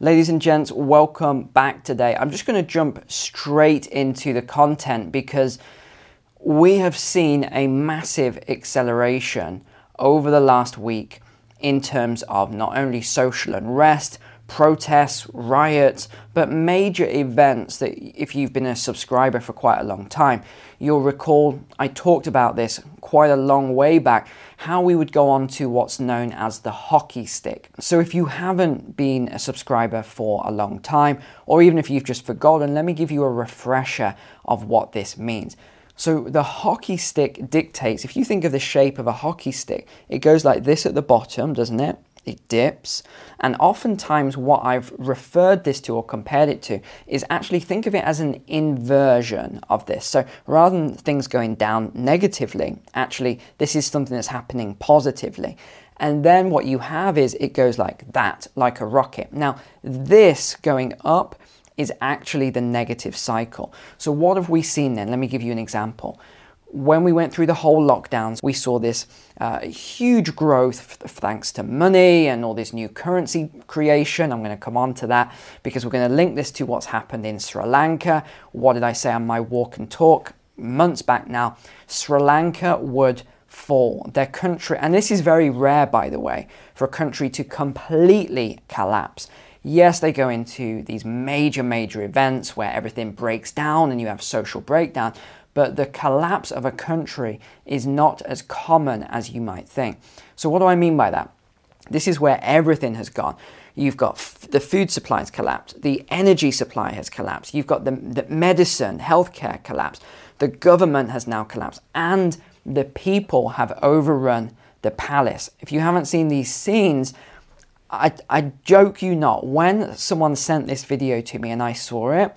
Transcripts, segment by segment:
Ladies and gents, welcome back today. I'm just going to jump straight into the content because we have seen a massive acceleration over the last week in terms of not only social unrest, protests, riots, but major events that if you've been a subscriber for quite a long time, you'll recall I talked about this quite a long way back how we would go on to what's known as the hockey stick. So if you haven't been a subscriber for a long time, or even if you've just forgotten, let me give you a refresher of what this means. So the hockey stick dictates, if you think of the shape of a hockey stick, it goes like this at the bottom, doesn't it? It dips. And oftentimes, what I've referred this to or compared it to is actually think of it as an inversion of this. So rather than things going down negatively, actually, this is something that's happening positively. And then what you have is it goes like that, like a rocket. Now, this going up is actually the negative cycle. So, what have we seen then? Let me give you an example when we went through the whole lockdowns, we saw this uh, huge growth f- thanks to money and all this new currency creation. I'm going to come on to that because we're going to link this to what's happened in Sri Lanka. What did I say on my walk and talk months back now? Sri Lanka would fall. Their country, and this is very rare, by the way, for a country to completely collapse. Yes, they go into these major, major events where everything breaks down and you have social breakdown, but the collapse of a country is not as common as you might think. So, what do I mean by that? This is where everything has gone. You've got f- the food supply has collapsed, the energy supply has collapsed, you've got the, the medicine, healthcare collapsed, the government has now collapsed, and the people have overrun the palace. If you haven't seen these scenes, I, I joke you not, when someone sent this video to me and I saw it,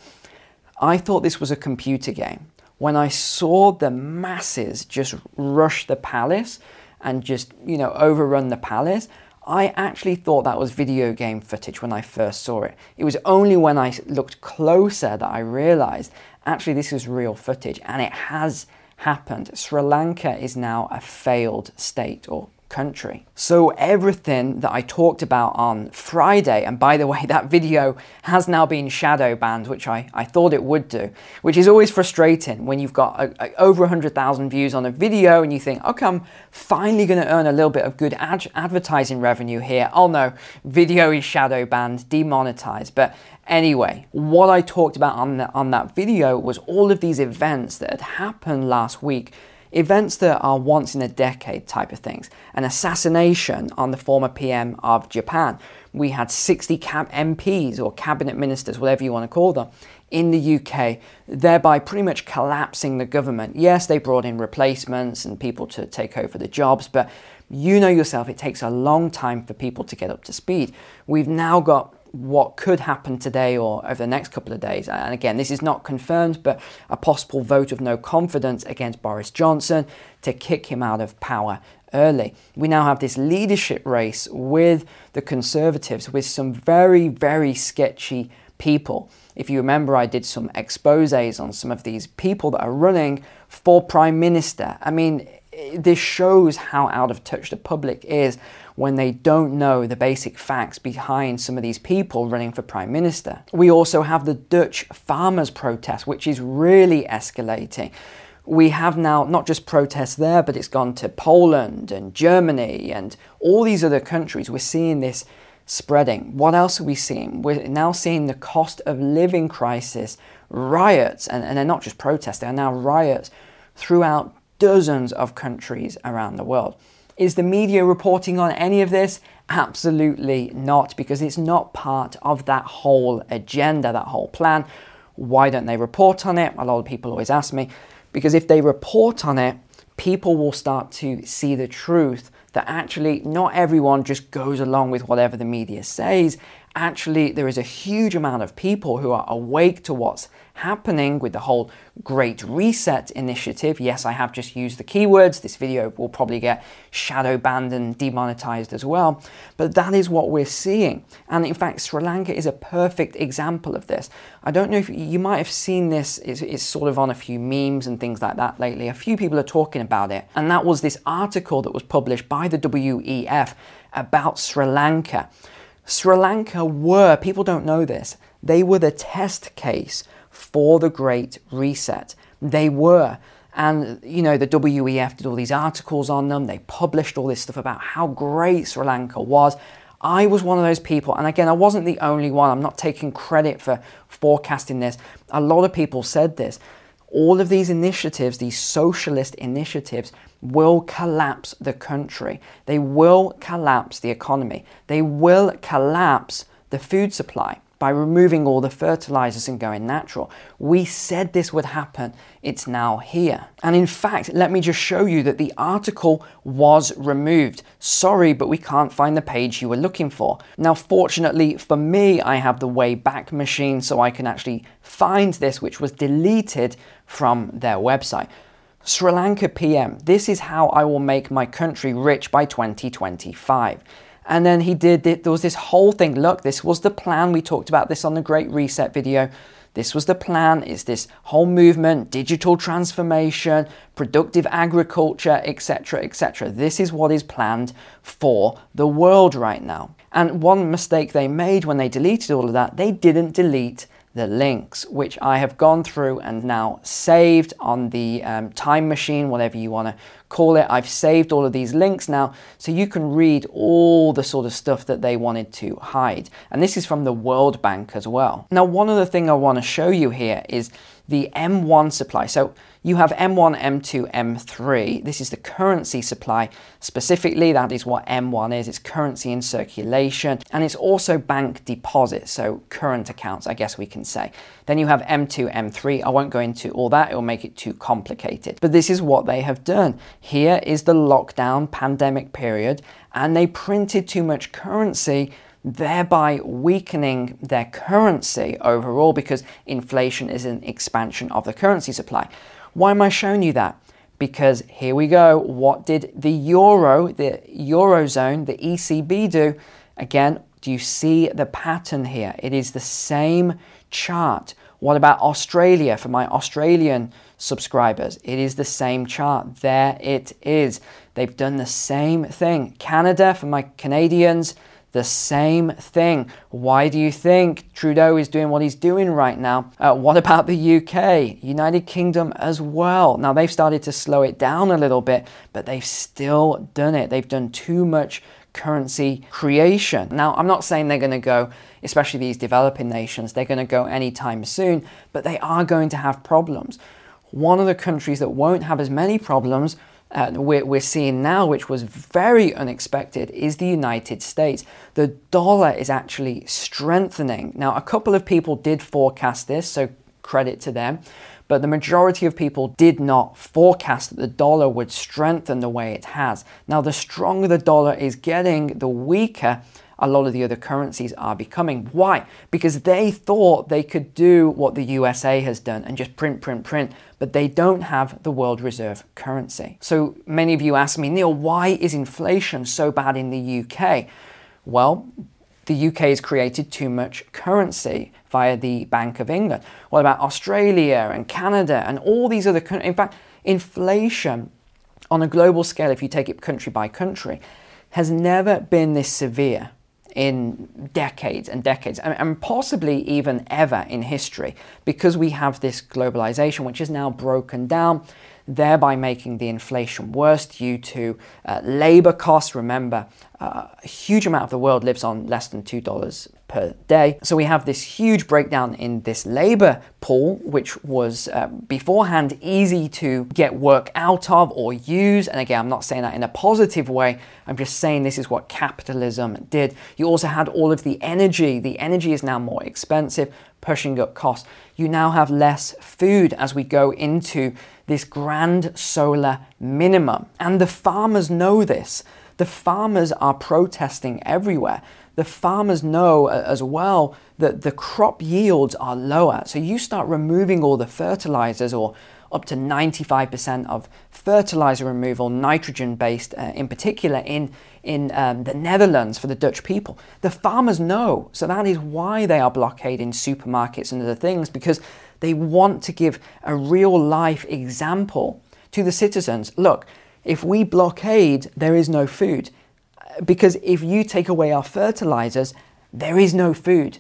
I thought this was a computer game when I saw the masses just rush the palace and just, you know, overrun the palace, I actually thought that was video game footage when I first saw it. It was only when I looked closer that I realized actually this is real footage and it has happened. Sri Lanka is now a failed state or country. So, everything that I talked about on Friday, and by the way, that video has now been shadow banned, which I, I thought it would do, which is always frustrating when you've got a, a, over 100,000 views on a video and you think, okay, I'm finally going to earn a little bit of good ad- advertising revenue here. Oh no, video is shadow banned, demonetized. But Anyway, what I talked about on, the, on that video was all of these events that had happened last week events that are once in a decade type of things. An assassination on the former PM of Japan. We had 60 cab MPs or cabinet ministers, whatever you want to call them, in the UK, thereby pretty much collapsing the government. Yes, they brought in replacements and people to take over the jobs, but you know yourself, it takes a long time for people to get up to speed. We've now got what could happen today or over the next couple of days. And again, this is not confirmed, but a possible vote of no confidence against Boris Johnson to kick him out of power early. We now have this leadership race with the Conservatives, with some very, very sketchy people. If you remember, I did some exposes on some of these people that are running for Prime Minister. I mean, this shows how out of touch the public is when they don't know the basic facts behind some of these people running for prime minister. We also have the Dutch farmers' protest, which is really escalating. We have now not just protests there, but it's gone to Poland and Germany and all these other countries. We're seeing this spreading. What else are we seeing? We're now seeing the cost of living crisis, riots, and, and they're not just protests, they are now riots throughout dozens of countries around the world. Is the media reporting on any of this? Absolutely not, because it's not part of that whole agenda, that whole plan. Why don't they report on it? A lot of people always ask me. Because if they report on it, people will start to see the truth that actually not everyone just goes along with whatever the media says. Actually, there is a huge amount of people who are awake to what's happening with the whole Great Reset initiative. Yes, I have just used the keywords. This video will probably get shadow banned and demonetized as well. But that is what we're seeing. And in fact, Sri Lanka is a perfect example of this. I don't know if you might have seen this, it's, it's sort of on a few memes and things like that lately. A few people are talking about it. And that was this article that was published by the WEF about Sri Lanka. Sri Lanka were, people don't know this, they were the test case for the Great Reset. They were. And, you know, the WEF did all these articles on them. They published all this stuff about how great Sri Lanka was. I was one of those people, and again, I wasn't the only one. I'm not taking credit for forecasting this. A lot of people said this. All of these initiatives, these socialist initiatives, will collapse the country. They will collapse the economy. They will collapse the food supply by removing all the fertilizers and going natural. We said this would happen. It's now here. And in fact, let me just show you that the article was removed. Sorry, but we can't find the page you were looking for. Now, fortunately for me, I have the Wayback Machine, so I can actually find this, which was deleted from their website. Sri Lanka PM, this is how I will make my country rich by 2025. And then he did, it, there was this whole thing. Look, this was the plan. We talked about this on the Great Reset video. This was the plan. It's this whole movement, digital transformation, productive agriculture, etc., etc. This is what is planned for the world right now. And one mistake they made when they deleted all of that, they didn't delete the links, which I have gone through and now saved on the um, time machine, whatever you want to call it. I've saved all of these links now so you can read all the sort of stuff that they wanted to hide. And this is from the World Bank as well. Now, one other thing I want to show you here is the M1 supply. So you have M1, M2, M3. This is the currency supply. Specifically, that is what M1 is. It's currency in circulation. And it's also bank deposits, so current accounts, I guess we can say. Then you have M2, M3. I won't go into all that, it will make it too complicated. But this is what they have done. Here is the lockdown pandemic period, and they printed too much currency thereby weakening their currency overall because inflation is an expansion of the currency supply. Why am I showing you that? Because here we go. What did the euro, the eurozone, the ECB do? Again, do you see the pattern here? It is the same chart. What about Australia for my Australian subscribers? It is the same chart. There it is. They've done the same thing. Canada for my Canadians, the same thing. Why do you think Trudeau is doing what he's doing right now? Uh, what about the UK, United Kingdom as well? Now they've started to slow it down a little bit, but they've still done it. They've done too much currency creation. Now, I'm not saying they're going to go, especially these developing nations, they're going to go anytime soon, but they are going to have problems. One of the countries that won't have as many problems uh, we're, we're seeing now, which was very unexpected, is the United States. The dollar is actually strengthening. Now, a couple of people did forecast this, so credit to them, but the majority of people did not forecast that the dollar would strengthen the way it has. Now, the stronger the dollar is getting, the weaker a lot of the other currencies are becoming. Why? Because they thought they could do what the USA has done and just print, print, print, but they don't have the world reserve currency. So many of you ask me, Neil, why is inflation so bad in the UK? Well, the UK has created too much currency via the Bank of England. What about Australia and Canada and all these other countries? In fact, inflation on a global scale, if you take it country by country, has never been this severe in decades and decades, and, possibly even ever in history, because we have this globalization which is now broken down, thereby making the inflation worse due to uh, labor costs. Remember, uh, a huge amount of the world lives on less than $2 per day. So we have this huge breakdown in this labor pool, which was uh, beforehand easy to get work out of or use. And again, I'm not saying that in a positive way, I'm just saying this is what capitalism did. You also had all of the energy. The energy is now more expensive, pushing up costs. You now have less food as we go into this grand solar minimum. And the farmers know this. The farmers are protesting everywhere the farmers know uh, as well that the crop yields are lower. So you start removing all the fertilizers or up to 95% of fertilizer removal, nitrogen based uh, in particular, in, in um, the Netherlands for the Dutch people. The farmers know. So that is why they are blockading supermarkets and other things because they want to give a real life example to the citizens. Look, if we blockade, there is no food because if you take away our fertilizers, there is no food.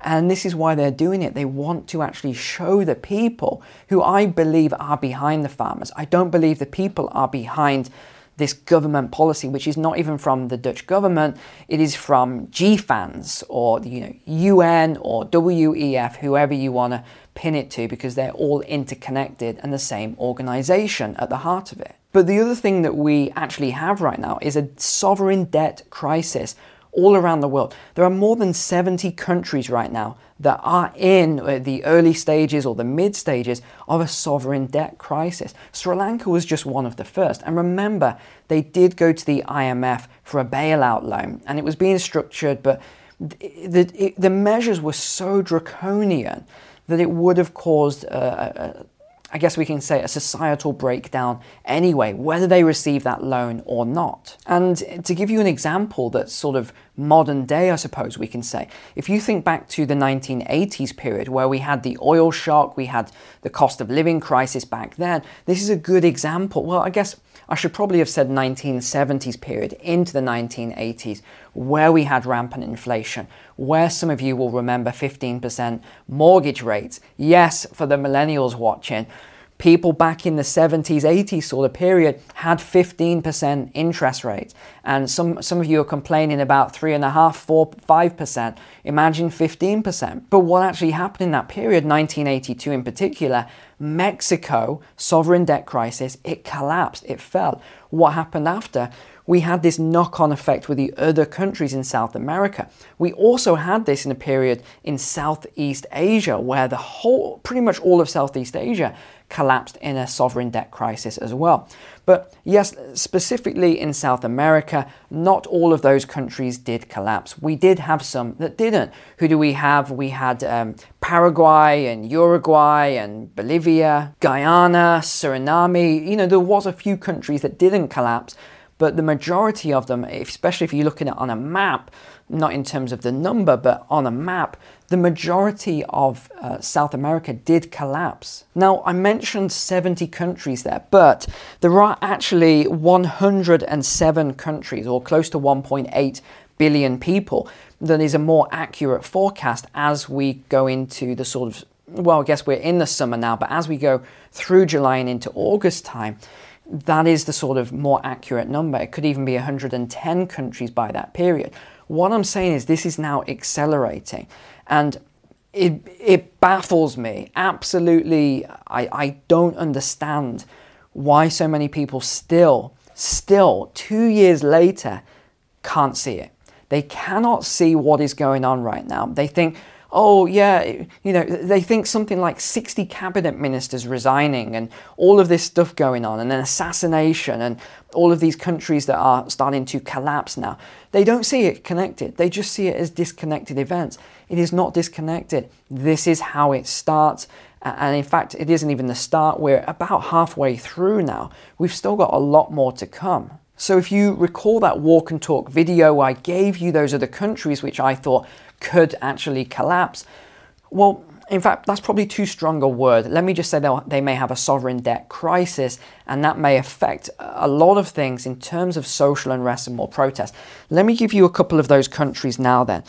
And this is why they're doing it. They want to actually show the people who I believe are behind the farmers. I don't believe the people are behind this government policy, which is not even from the Dutch government, it is from GFANZ or the you know, UN or WEF, whoever you want to pin it to, because they're all interconnected and the same organization at the heart of it. But the other thing that we actually have right now is a sovereign debt crisis all around the world. There are more than 70 countries right now that are in uh, the early stages or the mid stages of a sovereign debt crisis. Sri Lanka was just one of the first. And remember, they did go to the IMF for a bailout loan, and it was being structured, but the, the, measures were so draconian that it would have caused a, a I guess we can say, a societal breakdown anyway, whether they receive that loan or not. And to give you an example that's sort of modern day, I suppose we can say, if you think back to the 1980s period where we had the oil shock, we had the cost of living crisis back then, this is a good example. Well, I guess I should probably have said 1970s period into the 1980s where we had rampant inflation, where some of you will remember 15% mortgage rates. Yes, for the millennials watching, people back in the 70s, 80s sort of period had 15% interest rates. And some, some of you are complaining about 3.5%, 4 5%. Imagine 15%. But what actually happened in that period, 1982 in particular, Mexico, sovereign debt crisis, it collapsed, it fell. What happened after? we had this knock on effect with the other countries in South America. We also had this in a period in Southeast Asia, where the whole, pretty much all of Southeast Asia collapsed in a sovereign debt crisis as well. But yes, specifically in South America, not all of those countries did collapse. We did have some that didn't. Who do we have? We had um, Paraguay and Uruguay and Bolivia, Guyana, Suriname. You know, there was a few countries that didn't collapse, but the majority of them, especially if you're looking at on a map, not in terms of the number, but on a map, the majority of uh, South America did collapse. Now, I mentioned 70 countries there, but there are actually 107 countries, or close to 1.8 billion people, that is a more accurate forecast as we go into the sort of, well, I guess we're in the summer now, but as we go through July and into August time, that is the sort of more accurate number. It could even be 110 countries by that period. What I'm saying is this is now accelerating and it, it baffles me. Absolutely, I, I don't understand why so many people still, still, two years later, can't see it. They cannot see what is going on right now. They think, oh, yeah, you know, they think something like 60 cabinet ministers resigning and all of this stuff going on, and then assassination and all of these countries that are starting to collapse now. They don't see it connected, they just see it as disconnected events. It is not disconnected. This is how it starts. And in fact, it isn't even the start. We're about halfway through now. We've still got a lot more to come. So, if you recall that walk and talk video, I gave you those other countries which I thought could actually collapse. Well, in fact, that's probably too strong a word. Let me just say that they may have a sovereign debt crisis, and that may affect a lot of things in terms of social unrest and more protests. Let me give you a couple of those countries now, then.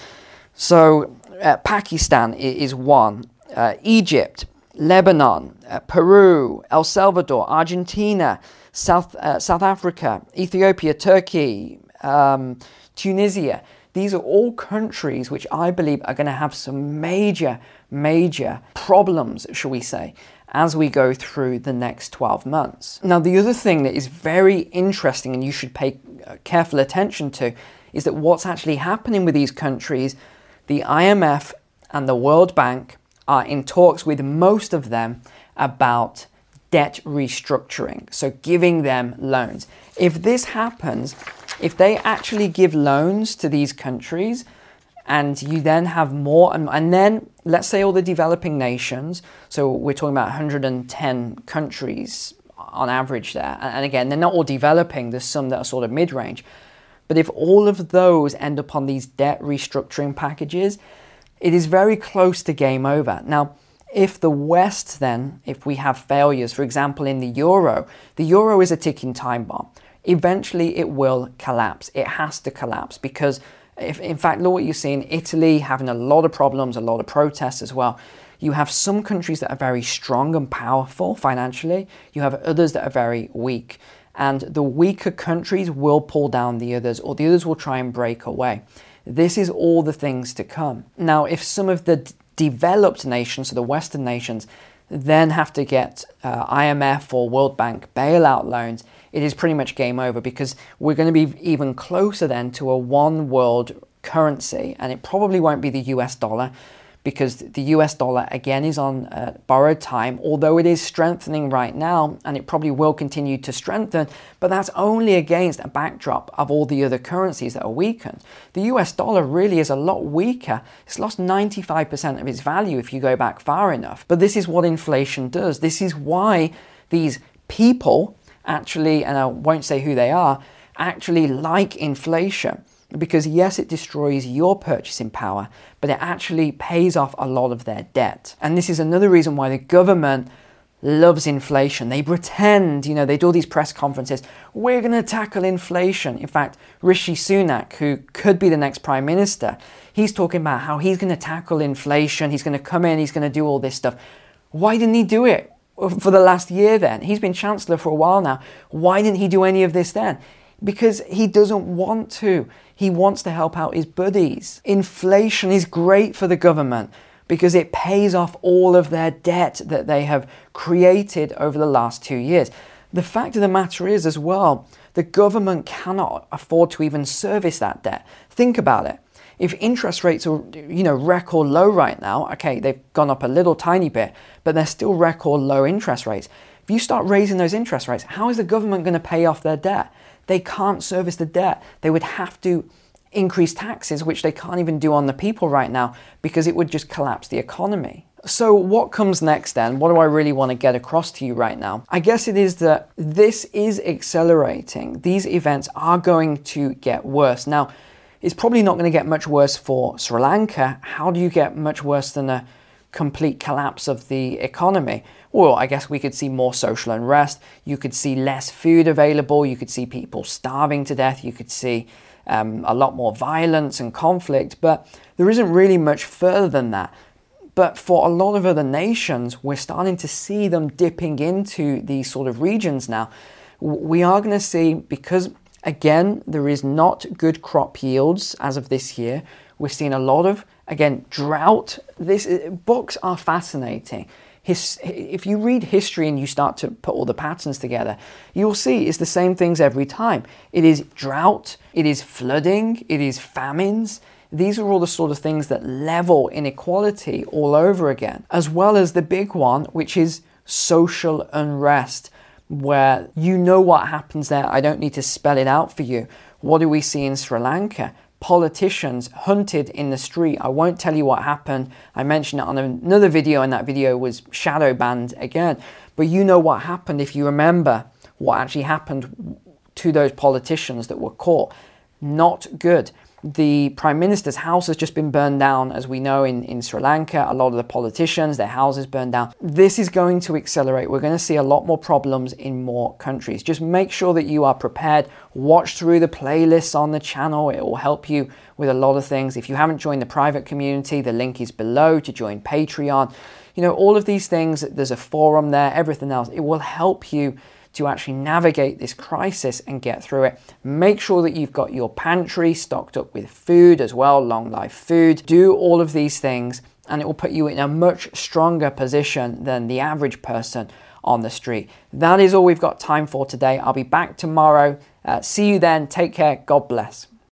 So, uh, Pakistan is one, uh, Egypt, Lebanon, uh, Peru, El Salvador, Argentina, South, uh, South Africa, Ethiopia, Turkey, um, Tunisia. These are all countries which I believe are going to have some major, major problems, shall we say, as we go through the next 12 months. Now, the other thing that is very interesting and you should pay uh, careful attention to is that what's actually happening with these countries, the IMF and the World Bank are in talks with most of them about debt restructuring, so giving them loans. If this happens, if they actually give loans to these countries and you then have more, and, and then let's say all the developing nations, so we're talking about 110 countries on average there, and again, they're not all developing, there's some that are sort of mid range. But if all of those end up on these debt restructuring packages, it is very close to game over. Now, if the West then, if we have failures, for example, in the euro, the euro is a ticking time bomb eventually it will collapse. It has to collapse because If, in fact, look what you see in Italy having a lot of problems, a lot of protests as well. You have some countries that are very strong and powerful financially, you have others that are very weak. And the weaker countries will pull down the others, or the others will try and break away. This is all the things to come. Now, if some of the d- developed nations, so the Western nations, then have to get uh, IMF or World Bank bailout loans, it is pretty much game over because we're going to be even closer then to a one world currency, and it probably won't be the US dollar because the US dollar again is on uh, borrowed time, although it is strengthening right now and it probably will continue to strengthen, but that's only against a backdrop of all the other currencies that are weakened. The US dollar really is a lot weaker. It's lost 95% of its value if you go back far enough. But this is what inflation does. This is why these people actually, and I won't say who they are, actually like inflation. Because yes, it destroys your purchasing power, but it actually pays off a lot of their debt. And this is another reason why the government loves inflation. They pretend, you know, they do all these press conferences, we're going to tackle inflation. In fact, Rishi Sunak, who could be the next prime minister, he's talking about how he's going to tackle inflation, he's going to come in, he's going to do all this stuff. Why didn't he do it for the last year then? He's been chancellor for a while now. Why didn't he do any of this then? Because he doesn't want to. He wants to help out his buddies. Inflation is great for the government because it pays off all of their debt that they have created over the last two years. The fact of the matter is, as well, the government cannot afford to even service that debt. Think about it. If interest rates are, you know, record low right now, okay, they've gone up a little tiny bit, but they're still record low interest rates. If you start raising those interest rates, how is the government going to pay off their debt? They can't service the debt. They would have to increase taxes, which they can't even do on the people right now because it would just collapse the economy. So, what comes next then? What do I really want to get across to you right now? I guess it is that this is accelerating. These events are going to get worse. Now, it's probably not going to get much worse for Sri Lanka. How do you get much worse than a complete collapse of the economy? Well, I guess we could see more social unrest. You could see less food available. You could see people starving to death. You could see um, a lot more violence and conflict. But there isn't really much further than that. But for a lot of other nations, we're starting to see them dipping into these sort of regions now. We are going to see, because again, there is not good crop yields as of this year. We're seeing a lot of, again, drought. This eh, books are fascinating his, if you read history and you start to put all the patterns together, you'll see it's the same things every time. It is drought, it is flooding, it is famines. These are all the sort of things that level inequality all over again, as well as the big one, which is social unrest, where you know what happens there. I don't need to spell it out for you. What do we see in Sri Lanka? politicians hunted in the street. I won't tell you what happened. I mentioned it on another video, and that video was shadow banned again. But you know what happened if you remember what actually happened to those politicians that were caught. Not good the prime minister's house has just been burned down, as we know in, in Sri Lanka. A lot of the politicians, their houses burned down. This is going to accelerate. We're going to see a lot more problems in more countries. Just make sure that you are prepared. Watch through the playlists on the channel, it will help you with a lot of things. If you haven't joined the private community, the link is below to join Patreon. You know, all of these things, there's a forum there, everything else. It will help you to actually navigate this crisis and get through it. Make sure that you've got your pantry stocked up with food as well, long life food. Do all of these things, and it will put you in a much stronger position than the average person on the street. That is all we've got time for today. I'll be back tomorrow. Uh, see you then. Take care. God bless.